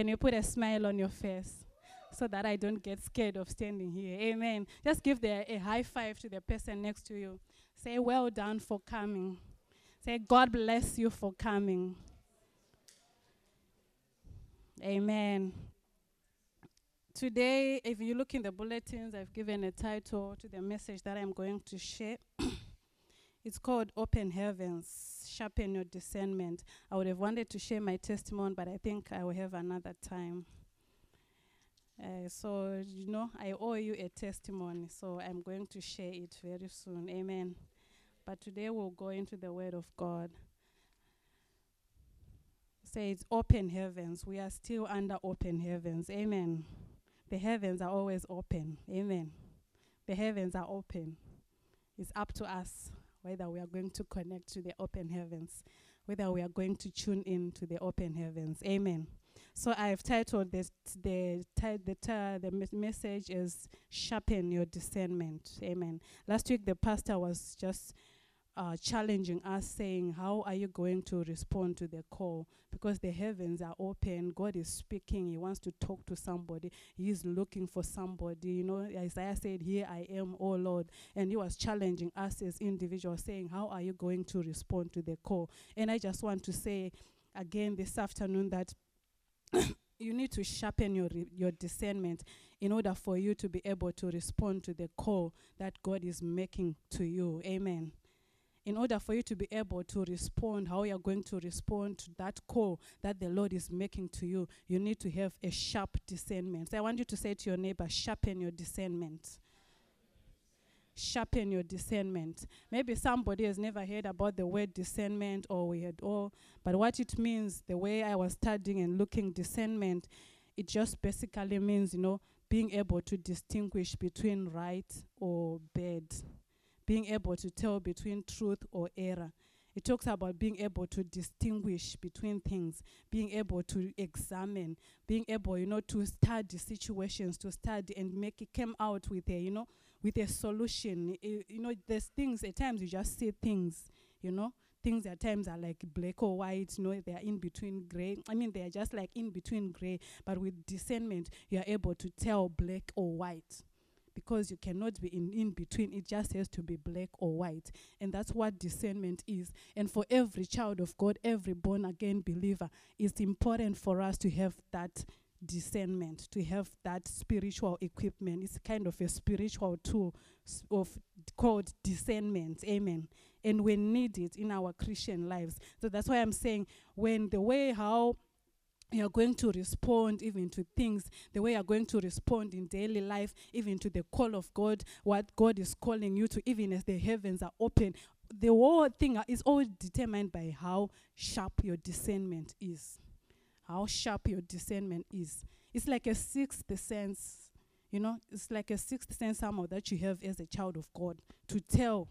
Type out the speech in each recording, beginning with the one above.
Can you put a smile on your face so that I don't get scared of standing here? Amen. Just give the, a high five to the person next to you. Say, Well done for coming. Say, God bless you for coming. Amen. Today, if you look in the bulletins, I've given a title to the message that I'm going to share. it's called Open Heavens, Sharpen Your Discernment. I would have wanted to share my testimony, but I think I will have another time. Uh, so, you know, I owe you a testimony, so I'm going to share it very soon. Amen. But today we'll go into the Word of God. Say it's open heavens. We are still under open heavens. Amen. The heavens are always open. Amen. The heavens are open. It's up to us whether we are going to connect to the open heavens, whether we are going to tune in to the open heavens. Amen. So I've titled this the the the message is sharpen your discernment. Amen. Last week the pastor was just uh, challenging us, saying, How are you going to respond to the call? Because the heavens are open, God is speaking, He wants to talk to somebody, He is looking for somebody. You know, Isaiah said, Here I am, oh Lord. And He was challenging us as individuals, saying, How are you going to respond to the call? And I just want to say again this afternoon that. you need to sharpen your your discernment in order for you to be able to respond to the call that God is making to you. Amen in order for you to be able to respond, how you're going to respond to that call that the Lord is making to you, you need to have a sharp discernment. So I want you to say to your neighbor, sharpen your discernment. Sharpen your discernment. Maybe somebody has never heard about the word discernment, or we had all, but what it means, the way I was studying and looking discernment, it just basically means, you know, being able to distinguish between right or bad being able to tell between truth or error. It talks about being able to distinguish between things, being able to examine, being able, you know, to study situations, to study and make it come out with a, you know, with a solution. I, you know, there's things at times you just see things, you know, things at times are like black or white, you know, they are in between gray. I mean, they are just like in between gray, but with discernment, you are able to tell black or white because you cannot be in, in between. It just has to be black or white. And that's what discernment is. And for every child of God, every born again believer, it's important for us to have that discernment, to have that spiritual equipment. It's kind of a spiritual tool of called discernment. Amen. And we need it in our Christian lives. So that's why I'm saying when the way how you're going to respond even to things the way you're going to respond in daily life even to the call of god what god is calling you to even as the heavens are open. The whole thing is always determined by how sharp your discernment is. How sharp your discernment is. It's like a sixth sense you know it's like a sixth sense somehow that you have as a child of god to tell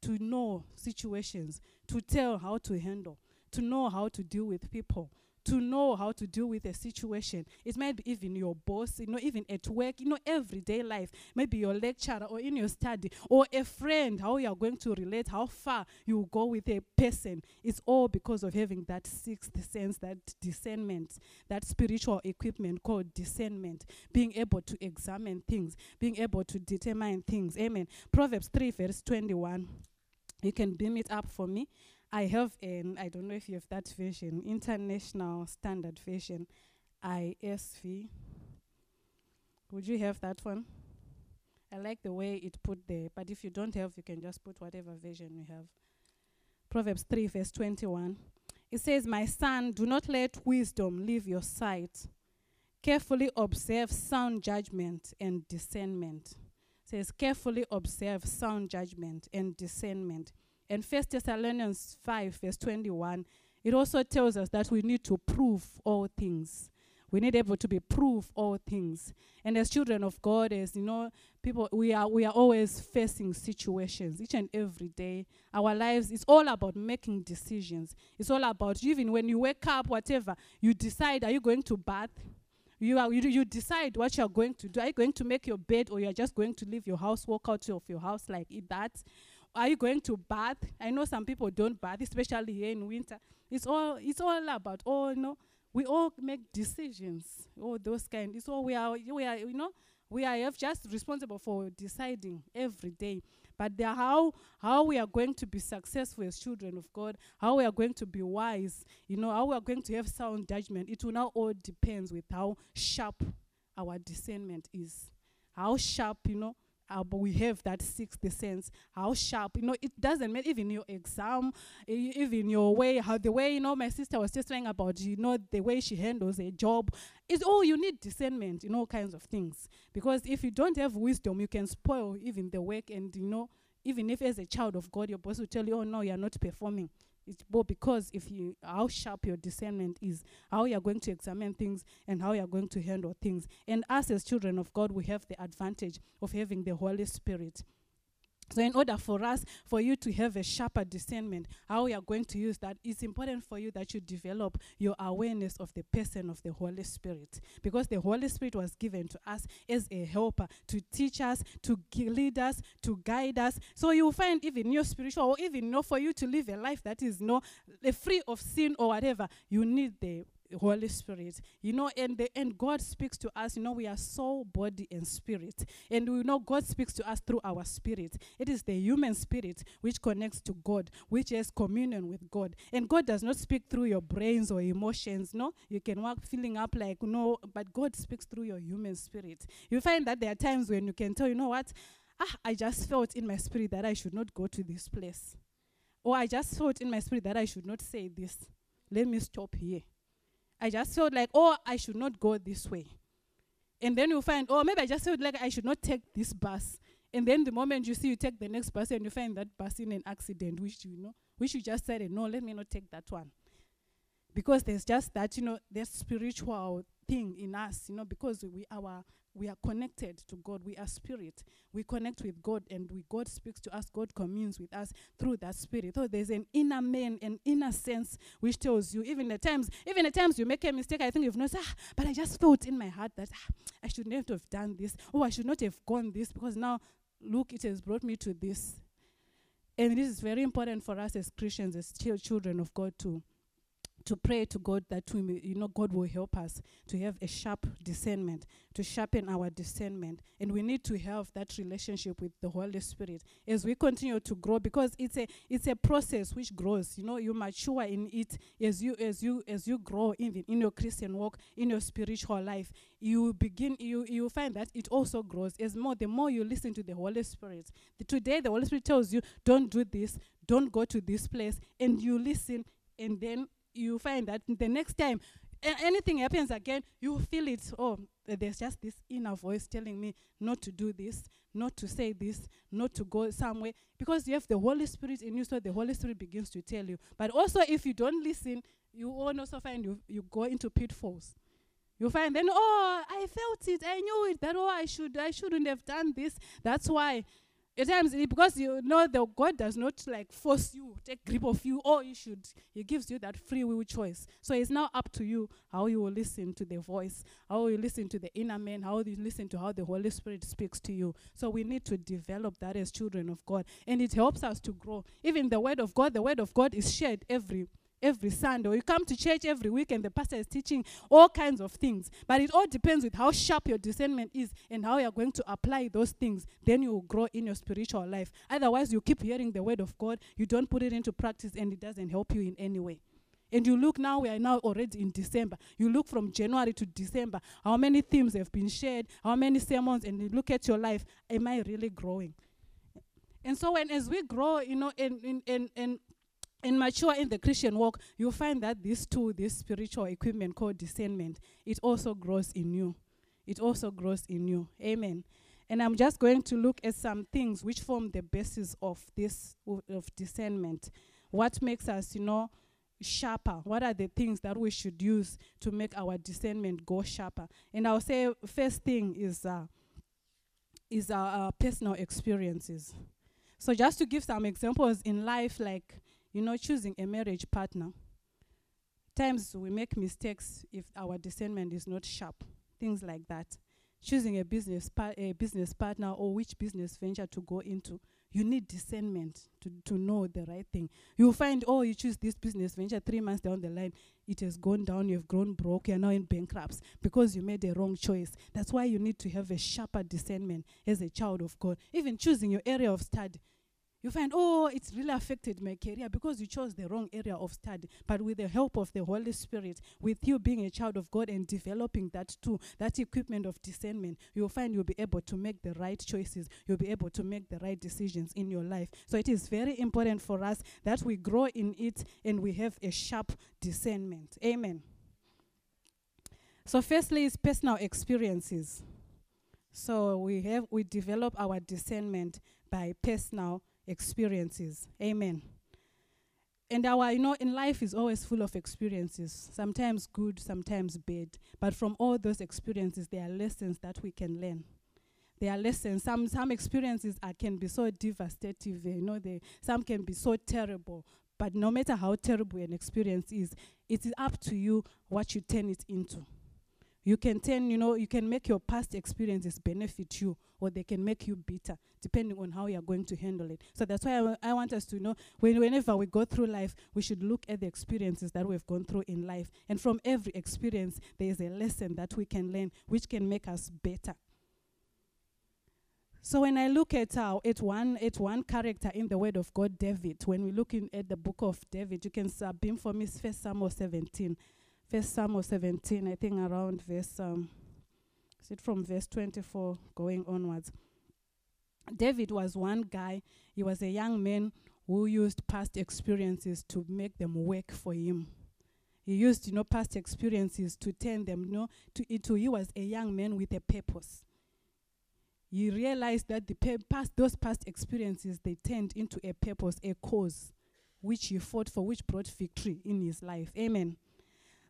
to know situations to tell how to handle to know how to deal with people to know how to deal with a situation. It might be even your boss, you know, even at work, you know, everyday life. Maybe your lecturer or in your study or a friend, how you are going to relate, how far you go with a person. It's all because of having that sixth sense, that discernment, that spiritual equipment called discernment, being able to examine things, being able to determine things. Amen. Proverbs 3, verse 21. You can beam it up for me. I have an, I don't know if you have that version, International Standard Version, ISV. Would you have that one? I like the way it put there, but if you don't have, you can just put whatever version you have. Proverbs 3, verse 21. It says, My son, do not let wisdom leave your sight. Carefully observe sound judgment and discernment. It says, Carefully observe sound judgment and discernment. And First Thessalonians 5, verse 21, it also tells us that we need to prove all things. We need able to be prove all things. And as children of God, as you know, people we are we are always facing situations each and every day. Our lives is all about making decisions. It's all about even when you wake up, whatever, you decide are you going to bath? You are you, you decide what you are going to do. Are you going to make your bed or you are just going to leave your house, walk out of your house like that? Are you going to bath? I know some people don't bath, especially here in winter. It's all it's all about oh you know we all make decisions, all those kind. It's all we are, we are, you know, we are just responsible for deciding every day. But the how how we are going to be successful as children of God, how we are going to be wise, you know, how we are going to have sound judgment, it will now all depends with how sharp our discernment is. How sharp, you know, uh, but we have that sixth sense. How sharp, you know, it doesn't matter even your exam, even your way, how the way, you know, my sister was just saying about, you know, the way she handles a job. It's all you need discernment in all kinds of things. Because if you don't have wisdom, you can spoil even the work and, you know, even if as a child of God, your boss will tell you, oh no, you're not performing. It's but because if you how sharp your discernment is, how you are going to examine things and how you are going to handle things. And us as children of God, we have the advantage of having the Holy Spirit. So, in order for us, for you to have a sharper discernment, how we are going to use that, it's important for you that you develop your awareness of the person of the Holy Spirit. Because the Holy Spirit was given to us as a helper to teach us, to lead us, to guide us. So, you'll find even your spiritual, or even you know, for you to live a life that is know, free of sin or whatever, you need the Holy Spirit. You know, and the and God speaks to us. You know, we are soul, body, and spirit. And we know God speaks to us through our spirit. It is the human spirit which connects to God, which has communion with God. And God does not speak through your brains or emotions. No, you can walk feeling up like no, but God speaks through your human spirit. You find that there are times when you can tell, you know what? Ah, I just felt in my spirit that I should not go to this place. Or I just felt in my spirit that I should not say this. Let me stop here I just felt like, oh, I should not go this way. And then you find, oh, maybe I just felt like I should not take this bus. And then the moment you see you take the next bus and you find that bus in an accident, which you know, which you just said, no, let me not take that one. Because there's just that, you know, there's spiritual thing in us, you know, because we our we are connected to God. We are spirit. We connect with God, and we God speaks to us. God communes with us through that spirit. So there's an inner man, an inner sense which tells you. Even at times, even at times you make a mistake. I think you've noticed, ah, but I just felt in my heart that ah, I should not have done this, or I should not have gone this because now, look, it has brought me to this. And this is very important for us as Christians, as children of God, too to pray to God that we, may, you know God will help us to have a sharp discernment, to sharpen our discernment, and we need to have that relationship with the Holy Spirit as we continue to grow because it's a it's a process which grows. You know, you mature in it as you as you as you grow in in your Christian walk, in your spiritual life. You begin you you find that it also grows as more the more you listen to the Holy Spirit. The, today the Holy Spirit tells you, don't do this, don't go to this place, and you listen, and then you find that the next time anything happens again, you feel it. Oh, there's just this inner voice telling me not to do this, not to say this, not to go somewhere. Because you have the Holy Spirit in you, so the Holy Spirit begins to tell you. But also, if you don't listen, you will also find you, you go into pitfalls. You find then, oh, I felt it, I knew it, that oh, I should, I shouldn't have done this. That's why at times, because you know that God does not like force you, take grip of you, or you should. He gives you that free will choice. So it's now up to you how you will listen to the voice, how you listen to the inner man, how you listen to how the Holy Spirit speaks to you. So we need to develop that as children of God. And it helps us to grow. Even the word of God, the word of God is shared every every Sunday, or you come to church every week and the pastor is teaching all kinds of things. But it all depends with how sharp your discernment is and how you're going to apply those things. Then you will grow in your spiritual life. Otherwise, you keep hearing the word of God, you don't put it into practice, and it doesn't help you in any way. And you look now, we are now already in December. You look from January to December, how many themes have been shared, how many sermons, and you look at your life. Am I really growing? And so, when as we grow, you know, in, in, in, in and mature in the Christian walk, you'll find that this tool, this spiritual equipment called discernment, it also grows in you. It also grows in you. Amen. And I'm just going to look at some things which form the basis of this of discernment. What makes us, you know, sharper? What are the things that we should use to make our discernment go sharper? And I'll say first thing is uh, is our personal experiences. So just to give some examples in life, like you know, choosing a marriage partner. Times we make mistakes if our discernment is not sharp, things like that. Choosing a business, pa- a business partner or which business venture to go into. You need discernment to, to know the right thing. You'll find, oh, you choose this business venture three months down the line, it has gone down, you've grown broke, you're now in bankruptcy because you made a wrong choice. That's why you need to have a sharper discernment as a child of God. Even choosing your area of study. You find, oh, it's really affected my career because you chose the wrong area of study. But with the help of the Holy Spirit, with you being a child of God and developing that too, that equipment of discernment, you'll find you'll be able to make the right choices. You'll be able to make the right decisions in your life. So it is very important for us that we grow in it and we have a sharp discernment. Amen. So, firstly, is personal experiences. So we have we develop our discernment by personal experiences. Amen. And our, you know, in life is always full of experiences, sometimes good, sometimes bad. But from all those experiences, there are lessons that we can learn. There are lessons. Some some experiences are, can be so devastating. You know, they, some can be so terrible. But no matter how terrible an experience is, it is up to you what you turn it into. You can turn, you know, you can make your past experiences benefit you, or they can make you bitter, depending on how you are going to handle it. So that's why I, w- I want us to know when, whenever we go through life, we should look at the experiences that we've gone through in life. And from every experience, there is a lesson that we can learn which can make us better. So when I look at uh, at one at one character in the Word of God, David, when we look in at the book of David, you can uh, beam for me First Samuel 17. First Samuel 17, I think around verse, um, is it from verse 24 going onwards? David was one guy, he was a young man who used past experiences to make them work for him. He used, you know, past experiences to turn them, you know, to into he was a young man with a purpose. He realized that the past, those past experiences, they turned into a purpose, a cause, which he fought for, which brought victory in his life. Amen.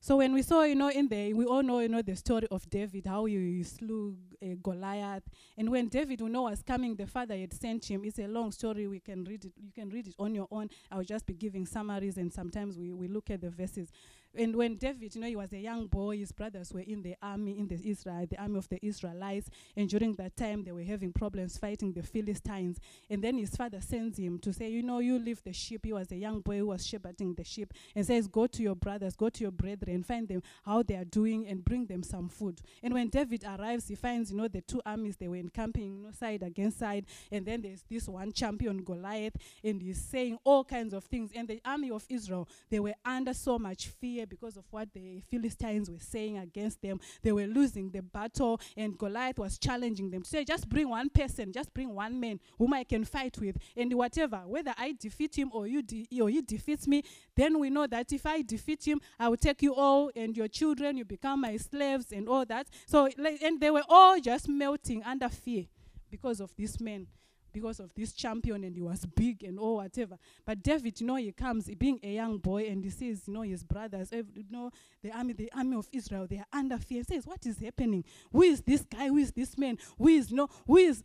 So when we saw, you know, in the, we all know, you know, the story of David, how he, slew uh, Goliath, and when David, you know, was coming, the father had sent him. It's a long story. We can read it. You can read it on your own. I'll just be giving summaries, and sometimes we, we look at the verses. And when David, you know, he was a young boy, his brothers were in the army, in the Israel, the army of the Israelites. And during that time, they were having problems fighting the Philistines. And then his father sends him to say, you know, you leave the sheep. He was a young boy who was shepherding the sheep, and says, go to your brothers, go to your brethren, find them how they are doing, and bring them some food. And when David arrives, he finds, you know, the two armies they were encamping, you know, side against side. And then there's this one champion, Goliath, and he's saying all kinds of things. And the army of Israel, they were under so much fear because of what the Philistines were saying against them. They were losing the battle, and Goliath was challenging them to say, Just bring one person, just bring one man whom I can fight with, and whatever, whether I defeat him or you, de- or he defeats me, then we know that if I defeat him, I will take you all and your children, you become my slaves, and all that. So, and they were all just melting under fear because of this man because of this champion and he was big and all whatever. But David, you know, he comes being a young boy and he sees, you know, his brothers, you know, the army, the army of Israel, they are under fear. He says, What is happening? Who is this guy? Who is this man? Who is no who is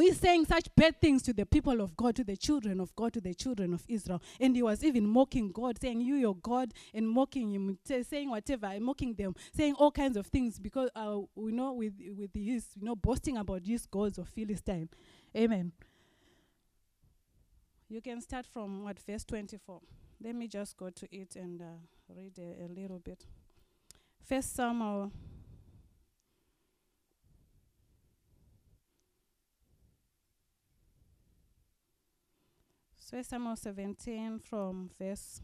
is saying such bad things to the people of God, to the children of God, to the children of Israel. And he was even mocking God, saying, You, your God, and mocking him, t- saying whatever, mocking them, saying all kinds of things because, uh, we know, with, with his, you know, boasting about these gods of Philistine. Amen. You can start from what, verse 24. Let me just go to it and uh, read a, a little bit. First Samuel First Samuel 17 from verse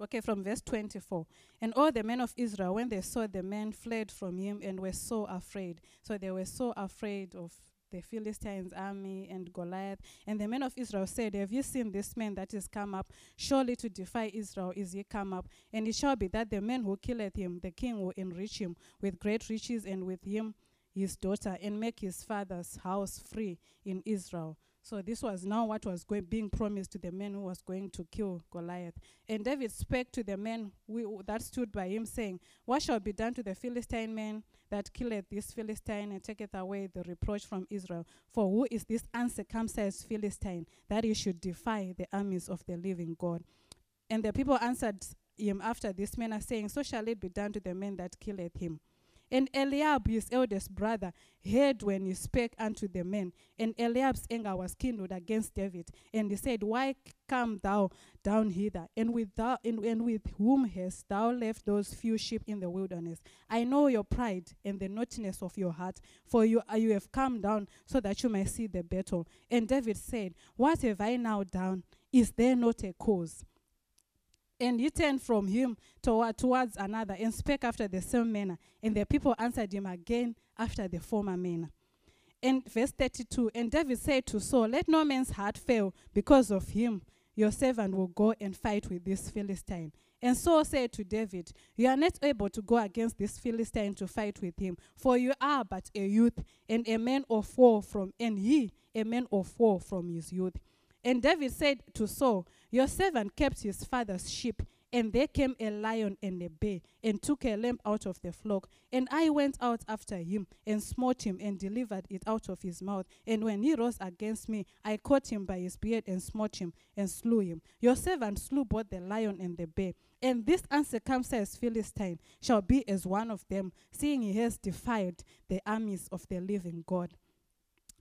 okay from verse 24 and all the men of israel when they saw the men fled from him and were so afraid. So they were so afraid of the philistines army and goliath. And the men of israel said have you seen this man that is come up? Surely to defy israel is he come up. And it shall be that the man who killeth him the king will enrich him with great riches and with him his daughter and make his father's house free in israel so this was now what was going, being promised to the man who was going to kill Goliath. And David spake to the who, that stood by him, saying, What shall be done to the Philistine man that killeth this Philistine and taketh away the reproach from Israel? For who is this uncircumcised Philistine that he should defy the armies of the living God? And the people answered him after this manner, saying, So shall it be done to the man that killeth him. And Eliab, his eldest brother, heard when he spake unto the men. And Eliab's anger was kindled against David. And he said, Why come thou down hither? And with, thou, and, and with whom hast thou left those few sheep in the wilderness? I know your pride and the naughtiness of your heart, for you, uh, you have come down so that you may see the battle. And David said, What have I now done? Is there not a cause? And he turned from him toward, towards another and spake after the same manner. And the people answered him again after the former manner. And verse 32 And David said to Saul, Let no man's heart fail because of him. Your servant will go and fight with this Philistine. And Saul said to David, You are not able to go against this Philistine to fight with him, for you are but a youth, and a man of war from, and he a man of war from his youth. And David said to Saul, Your servant kept his father's sheep, and there came a lion and a bear, and took a lamb out of the flock. And I went out after him, and smote him, and delivered it out of his mouth. And when he rose against me, I caught him by his beard, and smote him, and slew him. Your servant slew both the lion and the bear. And this uncircumcised Philistine shall be as one of them, seeing he has defied the armies of the living God.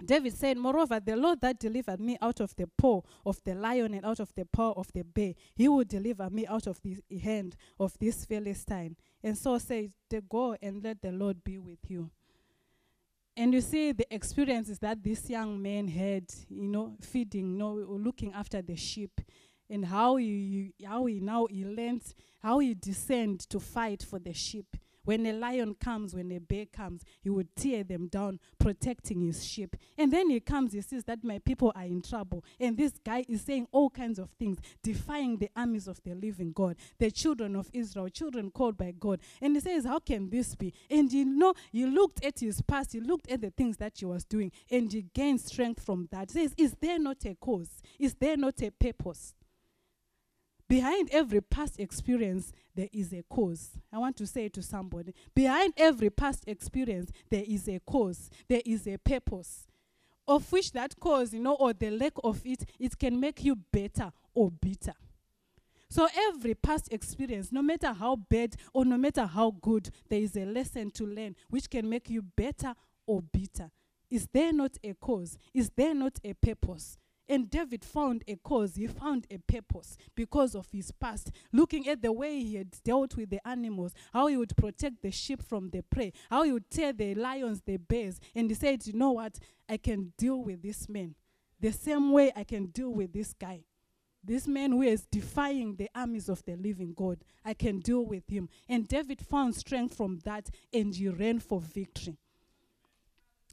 David said, Moreover, the Lord that delivered me out of the paw of the lion and out of the paw of the bear, he will deliver me out of the hand of this Philistine. And Saul says, Go and let the Lord be with you. And you see the experiences that this young man had, you know, feeding, you know, looking after the sheep, and how he, how he now he learned, how he descended to fight for the sheep. When a lion comes, when a bear comes, he would tear them down, protecting his sheep. And then he comes, he sees that my people are in trouble. And this guy is saying all kinds of things, defying the armies of the living God, the children of Israel, children called by God. And he says, How can this be? And you know, he looked at his past, he looked at the things that he was doing, and he gained strength from that. He says, Is there not a cause? Is there not a purpose? Behind every past experience, there is a cause. I want to say to somebody behind every past experience, there is a cause, there is a purpose. Of which that cause, you know, or the lack of it, it can make you better or bitter. So every past experience, no matter how bad or no matter how good, there is a lesson to learn which can make you better or bitter. Is there not a cause? Is there not a purpose? And David found a cause, he found a purpose because of his past. Looking at the way he had dealt with the animals, how he would protect the sheep from the prey, how he would tear the lions, the bears. And he said, You know what? I can deal with this man the same way I can deal with this guy. This man who is defying the armies of the living God, I can deal with him. And David found strength from that and he ran for victory.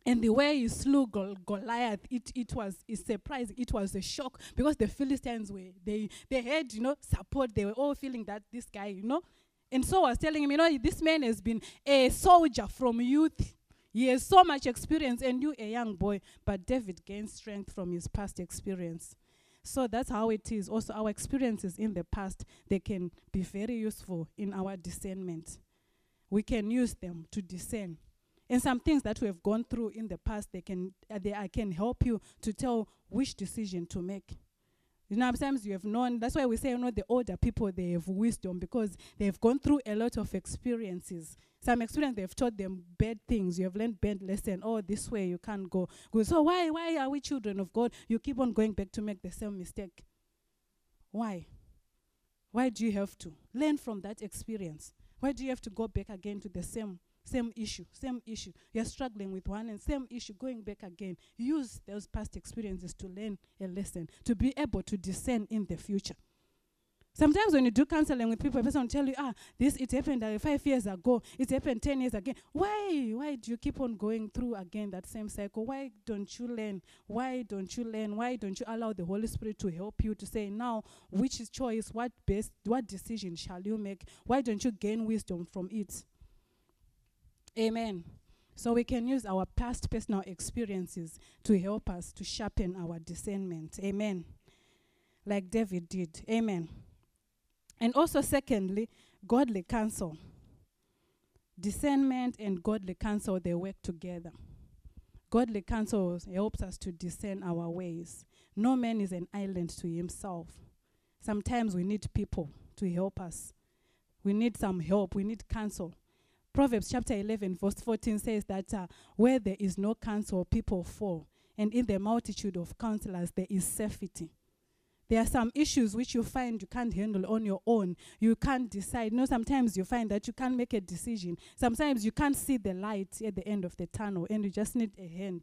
And the way he slew Gol- Goliath, it, it was a surprise. It was a shock because the Philistines were, they, they had, you know, support. They were all feeling that this guy, you know. And so I was telling him, you know, this man has been a soldier from youth. He has so much experience, and you, a young boy. But David gained strength from his past experience. So that's how it is. Also, our experiences in the past, they can be very useful in our discernment. We can use them to discern and some things that we have gone through in the past, they can, uh, they, I can help you to tell which decision to make. You know, sometimes you have known, that's why we say, you know, the older people, they have wisdom because they've gone through a lot of experiences. Some experience, they've taught them bad things. You have learned bad lesson. Oh, this way you can't go. Good. So why, why are we children of God? You keep on going back to make the same mistake. Why? Why do you have to? Learn from that experience. Why do you have to go back again to the same same issue, same issue. You're struggling with one and same issue, going back again. Use those past experiences to learn a lesson, to be able to discern in the future. Sometimes when you do counseling with people, a person will tell you, ah, this it happened uh, five years ago, it happened ten years ago. Why? Why do you keep on going through again that same cycle? Why don't you learn? Why don't you learn? Why don't you allow the Holy Spirit to help you to say now which is choice, what best, what decision shall you make? Why don't you gain wisdom from it? Amen. So we can use our past personal experiences to help us to sharpen our discernment. Amen. Like David did. Amen. And also, secondly, godly counsel. Discernment and godly counsel, they work together. Godly counsel helps us to discern our ways. No man is an island to himself. Sometimes we need people to help us. We need some help. We need counsel Proverbs chapter 11, verse 14 says that uh, where there is no counsel, people fall. And in the multitude of counselors, there is safety. There are some issues which you find you can't handle on your own. You can't decide. You know, sometimes you find that you can't make a decision. Sometimes you can't see the light at the end of the tunnel, and you just need a hand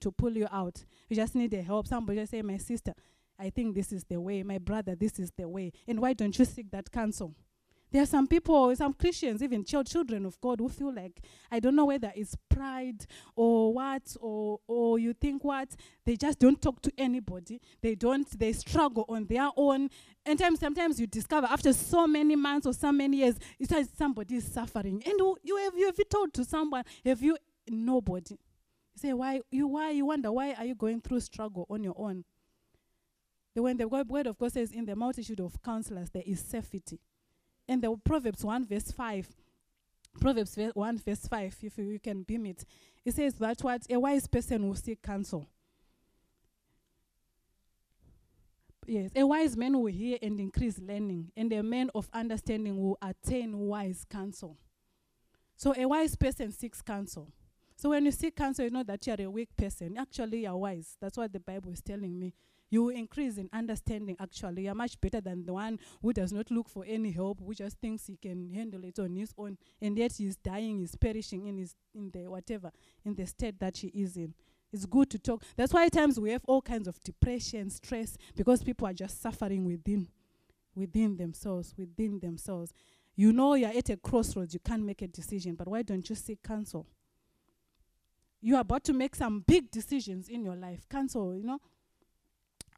to pull you out. You just need a help. Somebody just say, My sister, I think this is the way. My brother, this is the way. And why don't you seek that counsel? There are some people, some Christians, even children of God, who feel like, I don't know whether it's pride or what, or, or you think what, they just don't talk to anybody. They don't, they struggle on their own. And times, sometimes you discover after so many months or so many years, it's like somebody is suffering. And you have, you have you told to someone, have you, nobody. You say, why, you, why, you wonder, why are you going through struggle on your own? The, when the word of God says, in the multitude of counselors, there is safety in the Proverbs 1 verse 5, Proverbs 1 verse 5, if you, can beam it, it says that what a wise person will seek counsel. Yes, a wise man will hear and increase learning, and a man of understanding will attain wise counsel. So a wise person seeks counsel. So when you seek counsel, you know that you are a weak person. Actually, you are wise. That's what the Bible is telling me you increase in understanding actually. You're much better than the one who does not look for any help, who just thinks he can handle it on his own, and yet he's dying, he's perishing in his in the whatever, in the state that he is in. It's good to talk. That's why at times we have all kinds of depression, stress, because people are just suffering within within themselves, within themselves. You know you're at a crossroads, you can't make a decision, but why don't you seek counsel? You are about to make some big decisions in your life. Counsel, you know,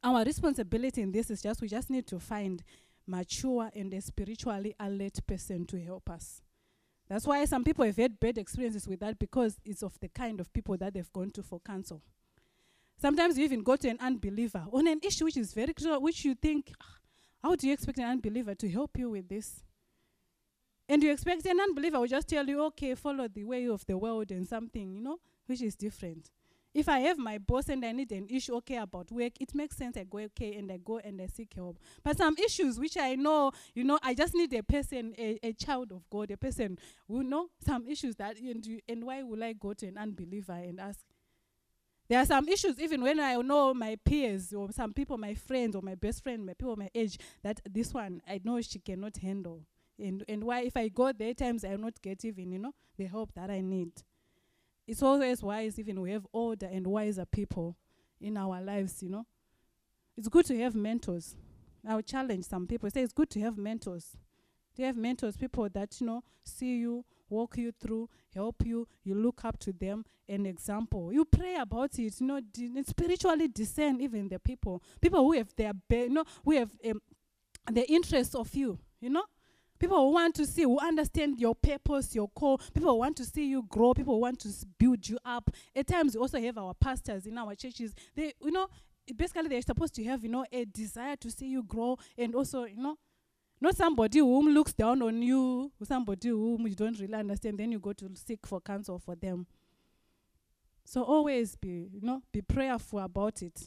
our responsibility in this is just we just need to find mature and a spiritually alert person to help us. That's why some people have had bad experiences with that because it's of the kind of people that they've gone to for counsel. Sometimes you even go to an unbeliever on an issue which is very clear, which you think, ah, how do you expect an unbeliever to help you with this? And you expect an unbeliever will just tell you, okay, follow the way of the world and something, you know, which is different. If I have my boss and I need an issue okay about work, it makes sense I go okay and I go and I seek help. But some issues which I know, you know, I just need a person, a, a child of God, a person who know some issues that and, and why will I go to an unbeliever and ask? There are some issues, even when I know my peers or some people, my friends or my best friend, my people my age, that this one I know she cannot handle. And and why if I go there times I will not get even, you know, the help that I need it's always wise even we have older and wiser people in our lives, you know. It's good to have mentors. I will challenge some people. Say it's good to have mentors. To have mentors, people that, you know, see you, walk you through, help you, you look up to them, an example. You pray about it, you know, d- spiritually discern even the people. People who have their, be- you know, who have um, the interest of you, you know. People want to see, who understand your purpose, your call. People want to see you grow. People want to build you up. At times, we also have our pastors in our churches. They, you know, basically they're supposed to have, you know, a desire to see you grow, and also, you know, not somebody whom looks down on you, somebody whom you don't really understand. Then you go to seek for counsel for them. So always be, you know, be prayerful about it.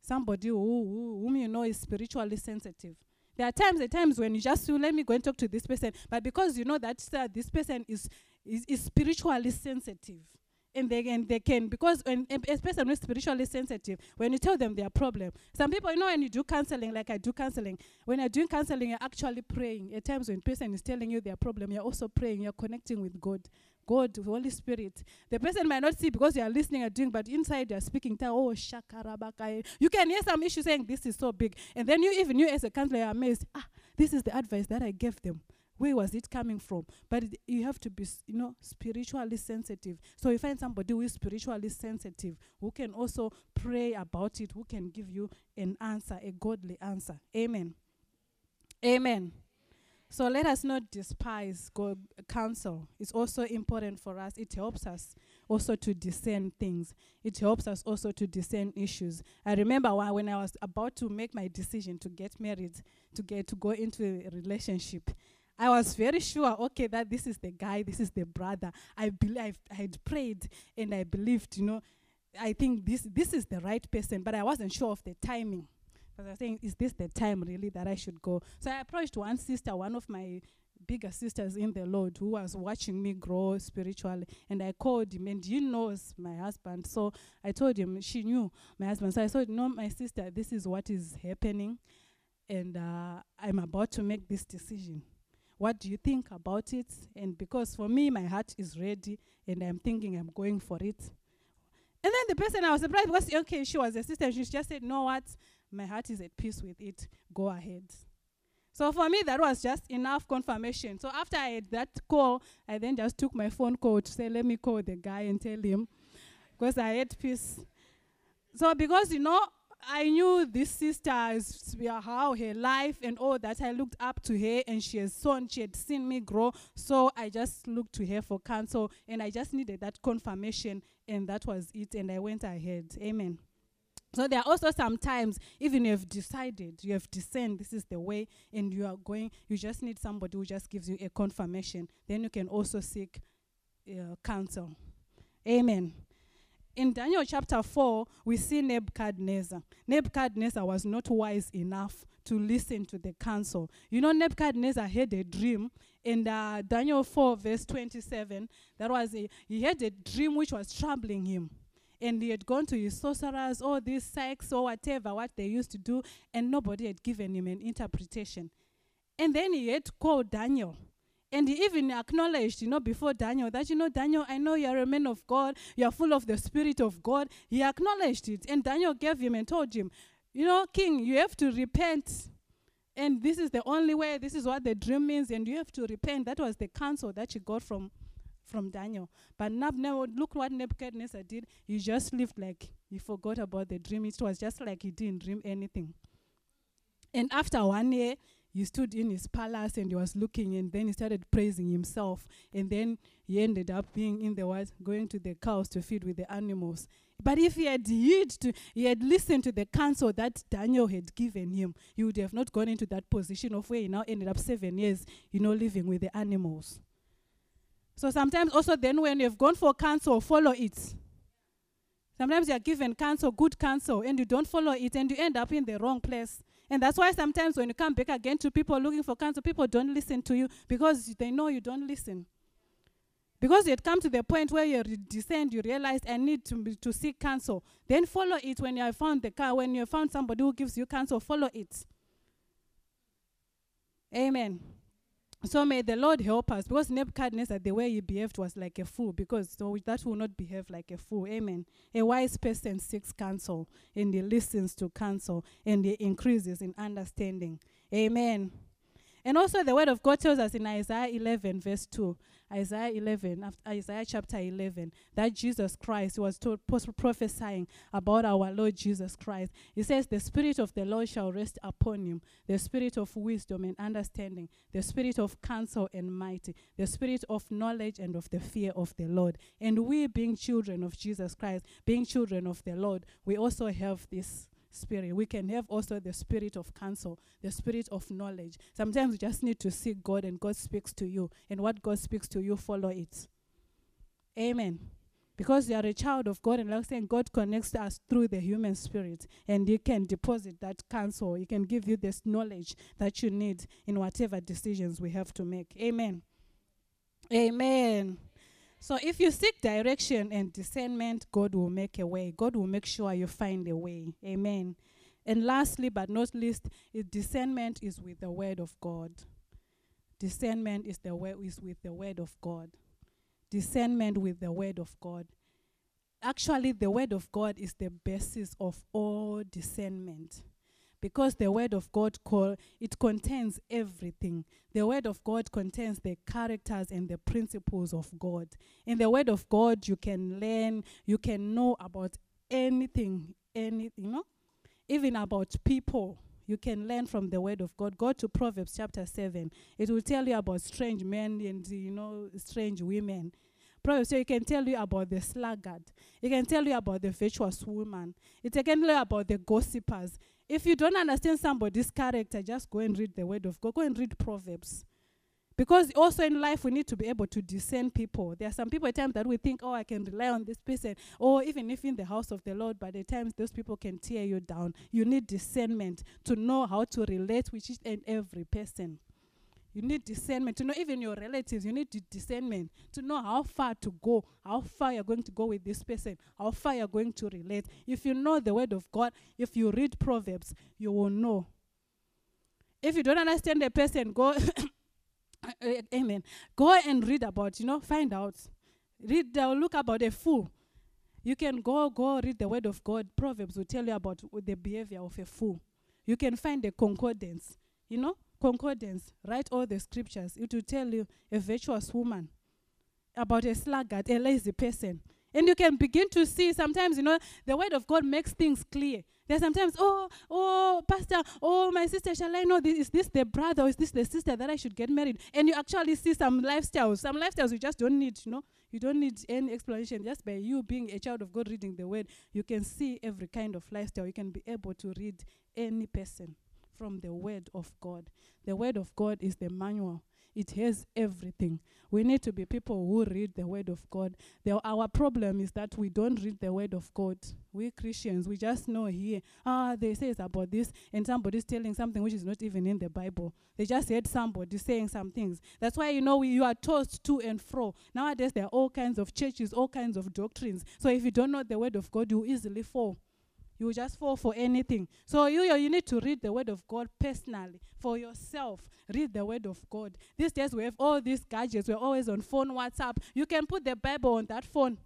Somebody who, who, whom you know is spiritually sensitive. There are times, at times when you just let me go and talk to this person, but because you know that uh, this person is, is, is spiritually sensitive, and they and they can because when a person is spiritually sensitive, when you tell them their problem, some people you know when you do counseling, like I do counseling, when you're doing counseling, you're actually praying. At times when a person is telling you their problem, you're also praying, you're connecting with God. God, the Holy Spirit. The person might not see because you are listening and doing, but inside they are speaking. Oh, shakarabaka. You can hear some issue saying this is so big, and then you even you as a counselor are amazed. Ah, this is the advice that I gave them. Where was it coming from? But you have to be, you know, spiritually sensitive. So you find somebody who is spiritually sensitive, who can also pray about it, who can give you an answer, a godly answer. Amen. Amen. So let us not despise God counsel. It's also important for us. It helps us also to discern things. It helps us also to discern issues. I remember when I was about to make my decision to get married, to get to go into a relationship. I was very sure, okay, that this is the guy, this is the brother. I believe I had prayed and I believed, you know, I think this this is the right person, but I wasn't sure of the timing. Because I was saying, is this the time really that I should go? So I approached one sister, one of my bigger sisters in the Lord who was watching me grow spiritually. And I called him, and he knows my husband. So I told him, she knew my husband. So I said, No, my sister, this is what is happening. And uh, I'm about to make this decision. What do you think about it? And because for me, my heart is ready, and I'm thinking I'm going for it. And then the person I was surprised because, okay, she was a sister. She just said, No, what? My heart is at peace with it. Go ahead. So for me, that was just enough confirmation. So after I had that call, I then just took my phone call to say, let me call the guy and tell him, because I had peace. So because, you know, I knew this sister, is, how her life and all that, I looked up to her and she has shown, she had seen me grow. So I just looked to her for counsel and I just needed that confirmation and that was it. And I went ahead. Amen. So there are also sometimes, even if you have decided, you have discerned this is the way, and you are going, you just need somebody who just gives you a confirmation. Then you can also seek uh, counsel. Amen. In Daniel chapter 4, we see Nebuchadnezzar. Nebuchadnezzar was not wise enough to listen to the counsel. You know, Nebuchadnezzar had a dream in uh, Daniel 4, verse 27. That was a, he had a dream which was troubling him and he had gone to his sorcerers, all these psychics or whatever, what they used to do, and nobody had given him an interpretation. And then he had called Daniel. And he even acknowledged, you know, before Daniel, that, you know, Daniel, I know you're a man of God. You're full of the Spirit of God. He acknowledged it. And Daniel gave him and told him, you know, King, you have to repent. And this is the only way. This is what the dream means. And you have to repent. That was the counsel that he got from from Daniel. But now look what Nebuchadnezzar did. He just lived like he forgot about the dream. It was just like he didn't dream anything. And after one year, he stood in his palace and he was looking and then he started praising himself. And then he ended up being in the woods, going to the cows to feed with the animals. But if he had heed to, he had listened to the counsel that Daniel had given him, he would have not gone into that position of where he now ended up seven years, you know, living with the animals. So sometimes also then when you've gone for counsel, follow it. Sometimes you're given counsel, good counsel, and you don't follow it and you end up in the wrong place. And that's why sometimes when you come back again to people looking for counsel, people don't listen to you because they know you don't listen. Because you had come to the point where you descend, you realize I need to, to seek counsel. Then follow it when you have found the car, when you have found somebody who gives you counsel, follow it. Amen. So may the Lord help us because Nebuchadnezzar, the way he behaved was like a fool, because so that will not behave like a fool. Amen. A wise person seeks counsel and he listens to counsel and he increases in understanding. Amen. And also, the word of God tells us in Isaiah 11, verse 2, Isaiah 11, Isaiah chapter 11, that Jesus Christ was told, prophesying about our Lord Jesus Christ. He says, The Spirit of the Lord shall rest upon him, the Spirit of wisdom and understanding, the Spirit of counsel and mighty, the Spirit of knowledge and of the fear of the Lord. And we, being children of Jesus Christ, being children of the Lord, we also have this spirit. We can have also the spirit of counsel, the spirit of knowledge. Sometimes you just need to seek God and God speaks to you. And what God speaks to you, follow it. Amen. Because you are a child of God, and like saying, God connects us through the human spirit, and He can deposit that counsel. He can give you this knowledge that you need in whatever decisions we have to make. Amen. Amen. So if you seek direction and discernment, God will make a way. God will make sure you find a way. Amen. And lastly, but not least, is discernment is with the word of God. Discernment is the way is with the word of God. Discernment with the word of God. Actually, the word of God is the basis of all discernment because the word of God call, it contains everything. The word of God contains the characters and the principles of God. In the word of God, you can learn, you can know about anything, anything, you know, even about people. You can learn from the word of God. Go to Proverbs chapter 7. It will tell you about strange men and, you know, strange women. Proverbs, so it can tell you about the sluggard. It can tell you about the virtuous woman. It can tell you about the gossipers. If you don't understand somebody's character, just go and read the word of God. Go and read Proverbs. Because also in life, we need to be able to discern people. There are some people at times that we think, oh, I can rely on this person. Or even if in the house of the Lord, by the times those people can tear you down. You need discernment to know how to relate with each and every person. You need discernment to know even your relatives. You need di- discernment to know how far to go, how far you're going to go with this person, how far you're going to relate. If you know the word of God, if you read Proverbs, you will know. If you don't understand the person, go, amen. Go and read about, you know, find out. Read, uh, look about a fool. You can go, go read the word of God. Proverbs will tell you about the behavior of a fool. You can find the concordance, you know, concordance. Write all the scriptures. It will tell you a virtuous woman, about a sluggard, a lazy person. And you can begin to see sometimes, you know, the word of God makes things clear. There's sometimes, oh, oh, pastor, oh, my sister, shall I know this? Is this the brother or is this the sister that I should get married? And you actually see some lifestyles, some lifestyles you just don't need, you know. You don't need any explanation. Just by you being a child of God reading the word, you can see every kind of lifestyle. You can be able to read any person from the word of God. The word of God is the manual. It has everything. We need to be people who read the word of God. The, our problem is that we don't read the word of God. We Christians, we just know here, ah, they say it's about this, and somebody's telling something which is not even in the Bible. They just heard somebody saying some things. That's why you know we, you are tossed to and fro. Nowadays there are all kinds of churches, all kinds of doctrines. So if you don't know the word of God, you easily fall you just fall for anything. So you you need to read the word of God personally for yourself. Read the word of God. These days we have all these gadgets. We're always on phone, WhatsApp. You can put the Bible on that phone.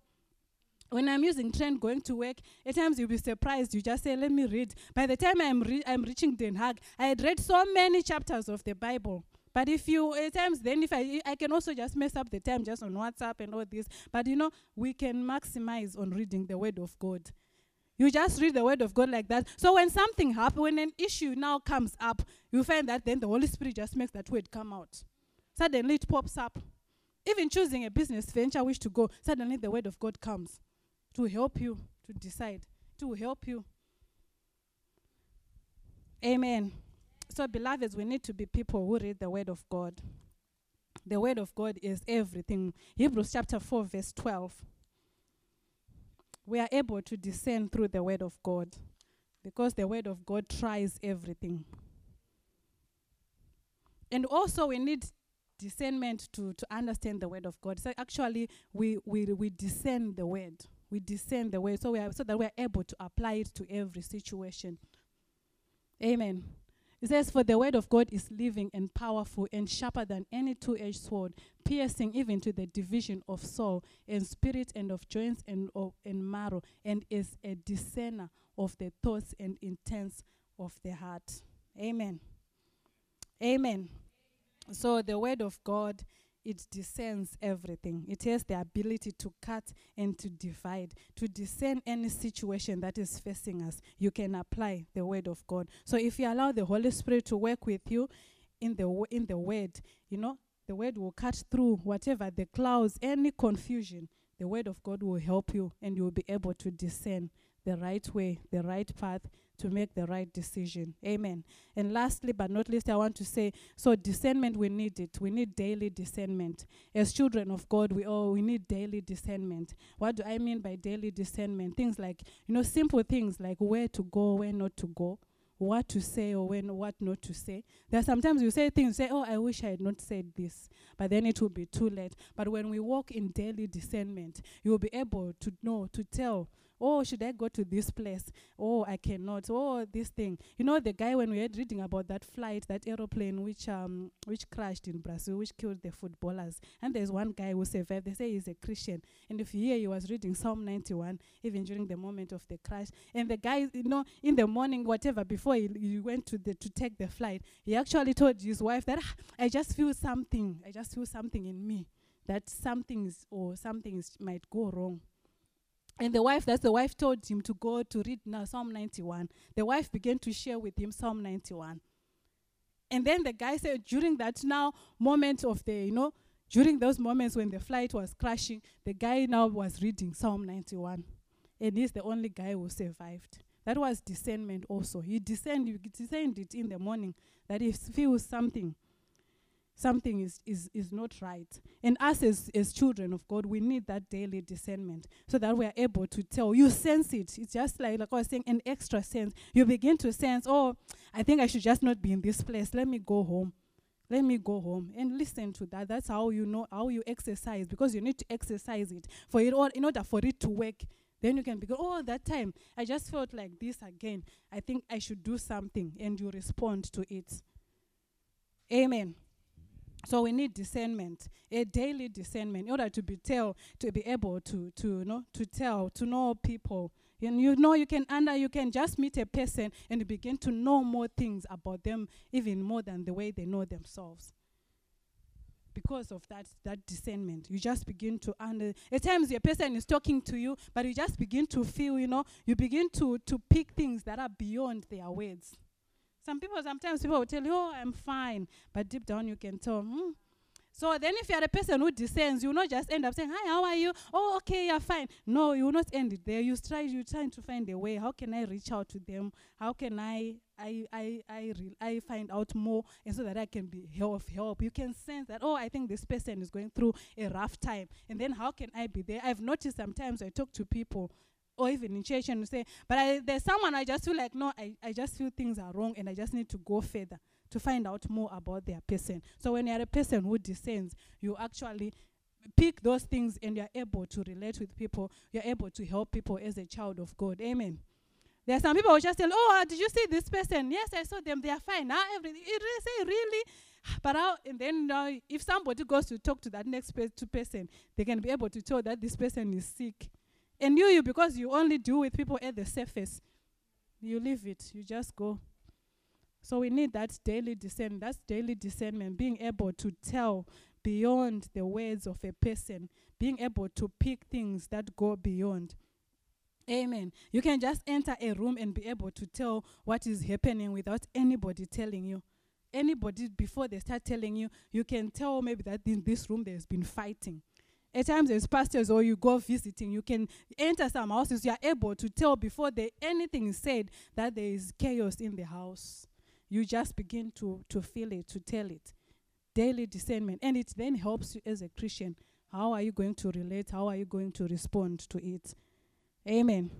When I'm using train going to work, at times you'll be surprised. You just say, "Let me read." By the time I'm re- I'm reaching Den Haag, I had read so many chapters of the Bible. But if you at times then if I I can also just mess up the time just on WhatsApp and all this. But you know we can maximize on reading the Word of God. You just read the word of God like that. So when something happens, when an issue now comes up, you find that then the Holy Spirit just makes that word come out. Suddenly it pops up. Even choosing a business venture which to go, suddenly the word of God comes to help you to decide, to help you. Amen. So, beloveds, we need to be people who read the word of God. The word of God is everything. Hebrews chapter 4, verse 12 we are able to discern through the word of God because the word of God tries everything. And also, we need discernment to, to understand the word of God. So, actually, we, we, we discern the word. We discern the word so, we are, so that we are able to apply it to every situation. Amen. It says, For the word of God is living and powerful and sharper than any two edged sword, piercing even to the division of soul and spirit and of joints and, of, and marrow, and is a discerner of the thoughts and intents of the heart. Amen. Amen. So the word of God it discerns everything. It has the ability to cut and to divide, to discern any situation that is facing us. You can apply the word of God. So if you allow the Holy Spirit to work with you in the w- in the word, you know, the word will cut through whatever the clouds, any confusion. The word of God will help you and you will be able to discern the right way, the right path to make the right decision. Amen. And lastly, but not least, I want to say so discernment, we need it. We need daily discernment. As children of God, we all we need daily discernment. What do I mean by daily discernment? Things like, you know, simple things like where to go, where not to go what to say or when what not to say. There are sometimes you say things, say, Oh, I wish I had not said this, but then it will be too late. But when we walk in daily discernment, you will be able to know, to tell Oh, should I go to this place? Oh, I cannot. Oh, this thing. You know, the guy when we were reading about that flight, that aeroplane which um which crashed in Brazil, which killed the footballers. And there's one guy who survived. They say he's a Christian. And if you hear he was reading Psalm 91, even during the moment of the crash. And the guy, you know, in the morning, whatever, before he, he went to the to take the flight, he actually told his wife that ah, I just feel something. I just feel something in me that something's or something is, might go wrong. And the wife, that's the wife told him to go to read now Psalm 91. The wife began to share with him Psalm 91. And then the guy said, during that now moment of the, you know, during those moments when the flight was crashing, the guy now was reading Psalm 91. And he's the only guy who survived. That was discernment also. He discerned, he discerned it in the morning that he feels something something is, is, is not right. And us as, as children of God, we need that daily discernment so that we are able to tell. You sense it. It's just like, like I was saying, an extra sense. You begin to sense, oh, I think I should just not be in this place. Let me go home. Let me go home and listen to that. That's how you know how you exercise because you need to exercise it for it all in order for it to work. Then you can be go, oh, that time I just felt like this again. I think I should do something, and you respond to it. Amen. So we need discernment, a daily discernment, in order to be tell, to be able to to know to tell, to know people. And you know you can under you can just meet a person and begin to know more things about them, even more than the way they know themselves. Because of that that discernment, you just begin to under. At times, a person is talking to you, but you just begin to feel, you know, you begin to to pick things that are beyond their words. Some people, sometimes people will tell you, oh, I'm fine. But deep down, you can tell, hmm. So then, if you are a person who descends, you will not just end up saying, Hi, how are you? Oh, okay, you're fine. No, you will not end it there. You try, you're trying to find a way. How can I reach out to them? How can I, I, I, I, I find out more, and so that I can be of help? You can sense that. Oh, I think this person is going through a rough time, and then how can I be there? I've noticed sometimes I talk to people or even in church and say, but I, there's someone I just feel like, no, I, I just feel things are wrong and I just need to go further to find out more about their person. So when you're a person who descends, you actually pick those things and you're able to relate with people. You're able to help people as a child of God. Amen. There are some people who just tell, oh, uh, did you see this person? Yes, I saw them. They are fine. Now everything. It really eh, say really. But how, and then uh, if somebody goes to talk to that next pe- person, they can be able to tell that this person is sick and you, you, because you only deal with people at the surface, you leave it. You just go. So we need that daily discernment. That's daily discernment, being able to tell beyond the words of a person, being able to pick things that go beyond. Amen. You can just enter a room and be able to tell what is happening without anybody telling you. Anybody, before they start telling you, you can tell maybe that in this room there's been fighting at times as pastors or you go visiting, you can enter some houses, you are able to tell before they, anything is said that there is chaos in the house. You just begin to, to feel it, to tell it. Daily discernment. And it then helps you as a Christian. How are you going to relate? How are you going to respond to it? Amen.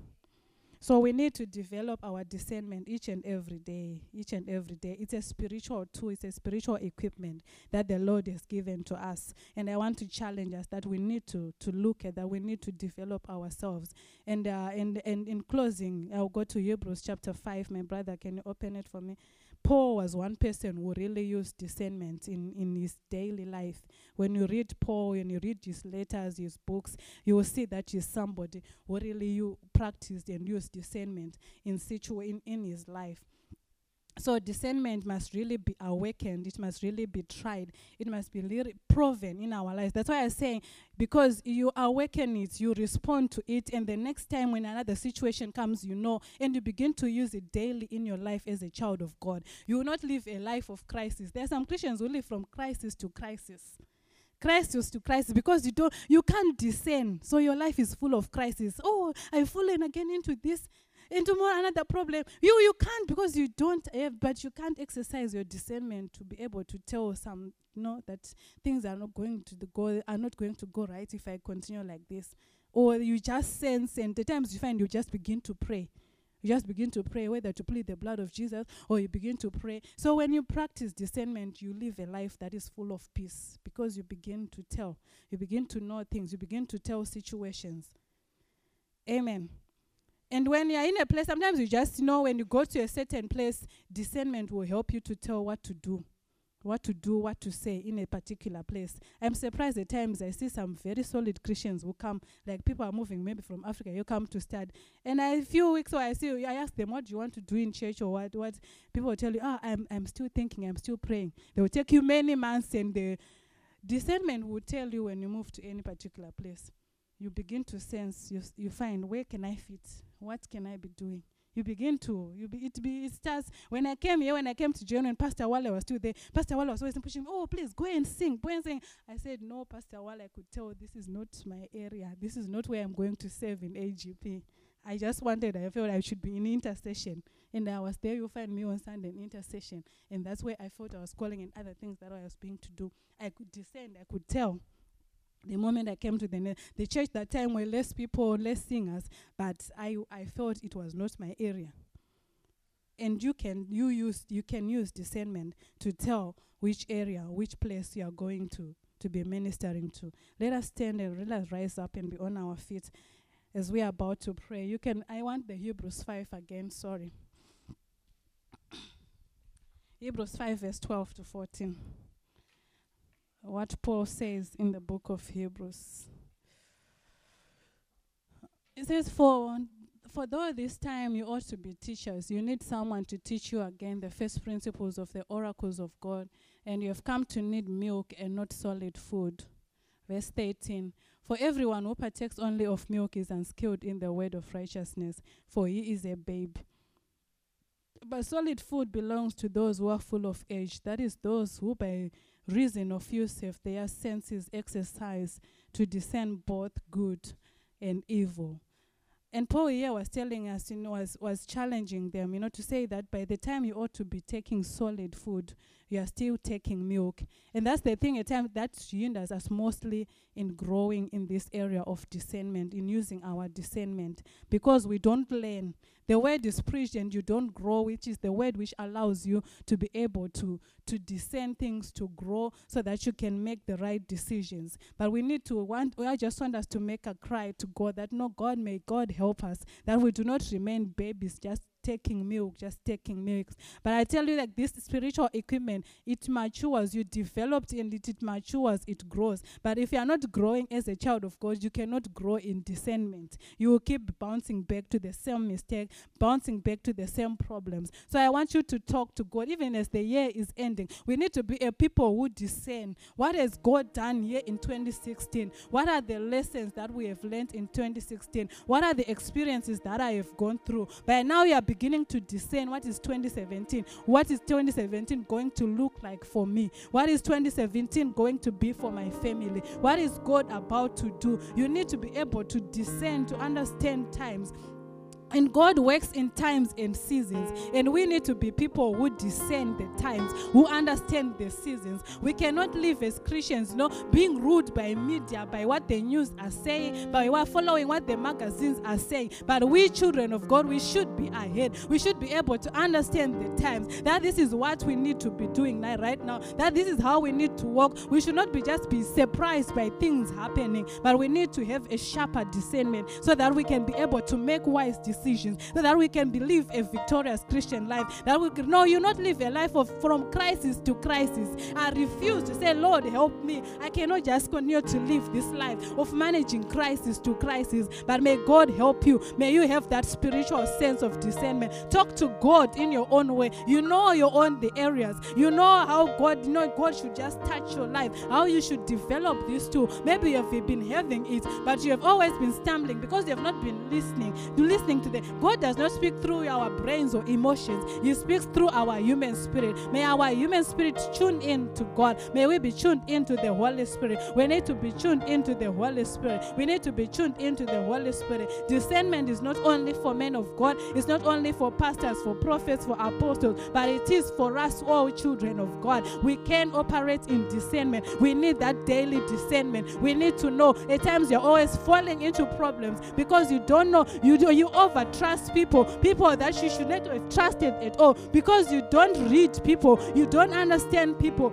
So we need to develop our discernment each and every day, each and every day. It's a spiritual tool, it's a spiritual equipment that the Lord has given to us. And I want to challenge us that we need to, to look at that, we need to develop ourselves. And, uh, and, and in closing, I'll go to Hebrews chapter 5. My brother, can you open it for me? Paul was one person who really used discernment in, in his daily life. When you read Paul, when you read his letters, his books, you will see that he's somebody who really you practiced and used discernment in situ in, in his life. So discernment must really be awakened. It must really be tried. It must be really proven in our lives. That's why I'm saying, because you awaken it, you respond to it, and the next time when another situation comes, you know, and you begin to use it daily in your life as a child of God. You will not live a life of crisis. There are some Christians who live from crisis to crisis crisis to crisis because you don't you can't discern so your life is full of crisis oh i've fallen again into this into more another problem. You you can't because you don't have, but you can't exercise your discernment to be able to tell some you know that things are not going to the go are not going to go right if I continue like this. Or you just sense and the times you find you just begin to pray. You just begin to pray whether to plead the blood of Jesus or you begin to pray. So when you practice discernment, you live a life that is full of peace because you begin to tell. You begin to know things. You begin to tell situations. Amen. And when you're in a place, sometimes you just know when you go to a certain place, discernment will help you to tell what to do, what to do, what to say in a particular place. I'm surprised at times I see some very solid Christians who come, like people are moving maybe from Africa, you come to study. And a few weeks ago, I see, I ask them, what do you want to do in church or what? What people will tell you, oh, I'm, I'm still thinking, I'm still praying. They will take you many months, and the discernment will tell you when you move to any particular place you begin to sense, you, you find where can I fit? What can I be doing? You begin to, you be, it be, it starts. When I came here, when I came to John, and Pastor Wale was still there, Pastor Wale was always pushing oh, please go and sing, go and sing. I said, no, Pastor Wale, I could tell this is not my area. This is not where I'm going to serve in AGP. I just wanted, I felt I should be in intercession. And I was there, you'll find me on Sunday in intercession. And that's where I thought I was calling and other things that I was being to do. I could descend, I could tell the moment I came to the the church that time were less people, less singers, but I I felt it was not my area. and you can you use you can use discernment to tell which area, which place you are going to to be ministering to. Let us stand and let us rise up and be on our feet as we are about to pray. You can I want the Hebrews 5 again, sorry. Hebrews 5 verse 12 to 14. What Paul says in the book of Hebrews. It says, For for though this time you ought to be teachers, you need someone to teach you again the first principles of the oracles of God, and you have come to need milk and not solid food. Verse 13 For everyone who partakes only of milk is unskilled in the word of righteousness, for he is a babe. But solid food belongs to those who are full of age, that is, those who by reason of use their senses exercised to discern both good and evil. And Paul here was telling us, you know, was, was challenging them, you know, to say that by the time you ought to be taking solid food, you are still taking milk. And that's the thing, at times that hinders us mostly in growing in this area of discernment, in using our discernment, because we don't learn. The word is preached and you don't grow, which is the word which allows you to be able to, to discern things, to grow, so that you can make the right decisions. But we need to want, I just want us to make a cry to God that no, God, may God help us, that we do not remain babies just taking milk, just taking milk. But I tell you, like this spiritual equipment, it matures, you develop and it, it matures, it grows. But if you are not growing as a child of God, you cannot grow in discernment. You will keep bouncing back to the same mistake, bouncing back to the same problems. So I want you to talk to God, even as the year is ending. We need to be a people who discern. What has God done here in 2016? What are the lessons that we have learned in 2016? What are the experiences that I have gone through? By now, you are beginning to discern what is 2017. What is 2017 going to look like for me? What is 2017 going to be for my family? What is God about to do? You need to be able to discern, to understand times and God works in times and seasons. And we need to be people who discern the times, who understand the seasons. We cannot live as Christians, you know, being ruled by media, by what the news are saying, by what following what the magazines are saying. But we children of God, we should be ahead. We should be able to understand the times. That this is what we need to be doing now, right now. That this is how we need to walk. We should not be just be surprised by things happening, but we need to have a sharper discernment so that we can be able to make wise decisions decisions so that we can live a victorious Christian life. That we can, no, you not live a life of from crisis to crisis. I refuse to say, Lord, help me. I cannot just continue to live this life of managing crisis to crisis. But may God help you. May you have that spiritual sense of discernment. Talk to God in your own way. You know your own the areas. You know how God, you know, God should just touch your life. How you should develop these two. Maybe you have been having it, but you have always been stumbling because you have not been listening. You listening to the God does not speak through our brains or emotions. He speaks through our human spirit. May our human spirit tune in to God. May we be tuned into the Holy Spirit. We need to be tuned into the Holy Spirit. We need to be tuned into the Holy Spirit. Discernment is not only for men of God, it's not only for pastors, for prophets, for apostles, but it is for us all children of God. We can operate in discernment. We need that daily discernment. We need to know at times you're always falling into problems because you don't know, you do you over trust people, people that you should not have trusted at all, because you don't read people, you don't understand people.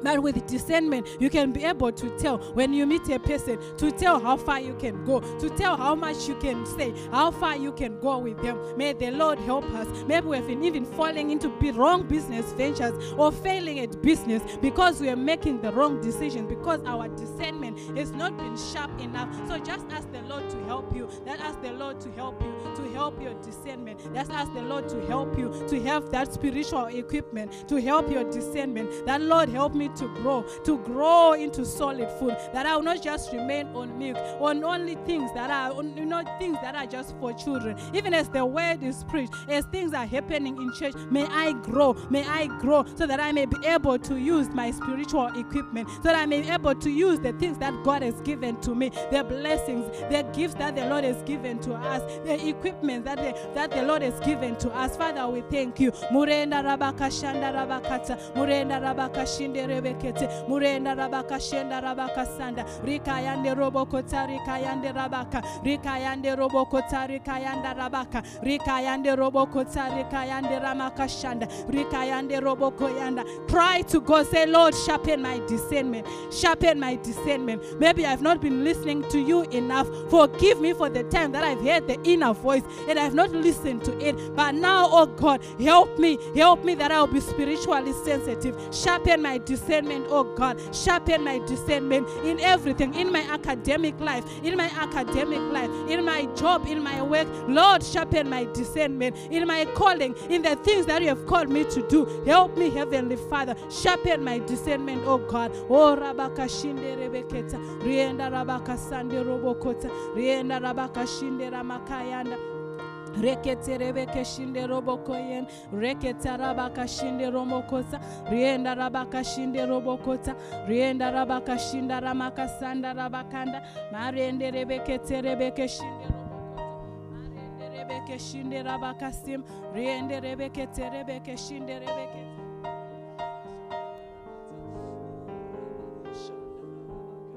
But with discernment, you can be able to tell when you meet a person, to tell how far you can go, to tell how much you can say, how far you can go with them. May the Lord help us. Maybe we've been even falling into wrong business ventures or failing at business because we are making the wrong decision, because our discernment has not been sharp enough. So just ask the Lord to help you. That ask the Lord to help you, help your discernment. Let's ask the Lord to help you, to have that spiritual equipment, to help your discernment. That Lord help me to grow, to grow into solid food. That I will not just remain on milk, on only things that are, you know, things that are just for children. Even as the word is preached, as things are happening in church, may I grow, may I grow, so that I may be able to use my spiritual equipment, so that I may be able to use the things that that God has given to me, the blessings, the gifts that the Lord has given to us, the equipment that the, that the Lord has given to us. Father, we thank you. Murenda rabaka shanda rabakata, murenda rabaka shinde rebekete, murenda rabaka shenda rabaka sanda, rikayande robokota, rikayande rabaka, rikayande robokota, rikayanda rabaka, rikayande robokota, rikayande ramaka shanda, rikayande robokoyanda. Cry to God, say, Lord, sharpen my discernment, sharpen my discernment. Maybe I've not been listening to you enough. Forgive me for the time that I've heard the inner voice and I've not listened to it. But now, oh God, help me, help me that I'll be spiritually sensitive. Sharpen my discernment, oh God. Sharpen my discernment in everything, in my academic life, in my academic life, in my job, in my work. Lord, sharpen my discernment in my calling, in the things that you have called me to do. Help me, Heavenly Father. Sharpen my discernment, oh God. Oh Rabaka Shinde Rebeketa. Rienda Rabaka Sande Robokota. Rienda Rabaka Shinde Ramakayanda. Rekete rebeke shinde robokoyen reketa rabaka shinde romokosa rienda rabaka shinde robokota rienda rabaka shinda ramakasanda rabakanda marende rebekete rebeke shinde robokota marende rebeke shinde rabakasim riende rebekete rebeke shinde rebekete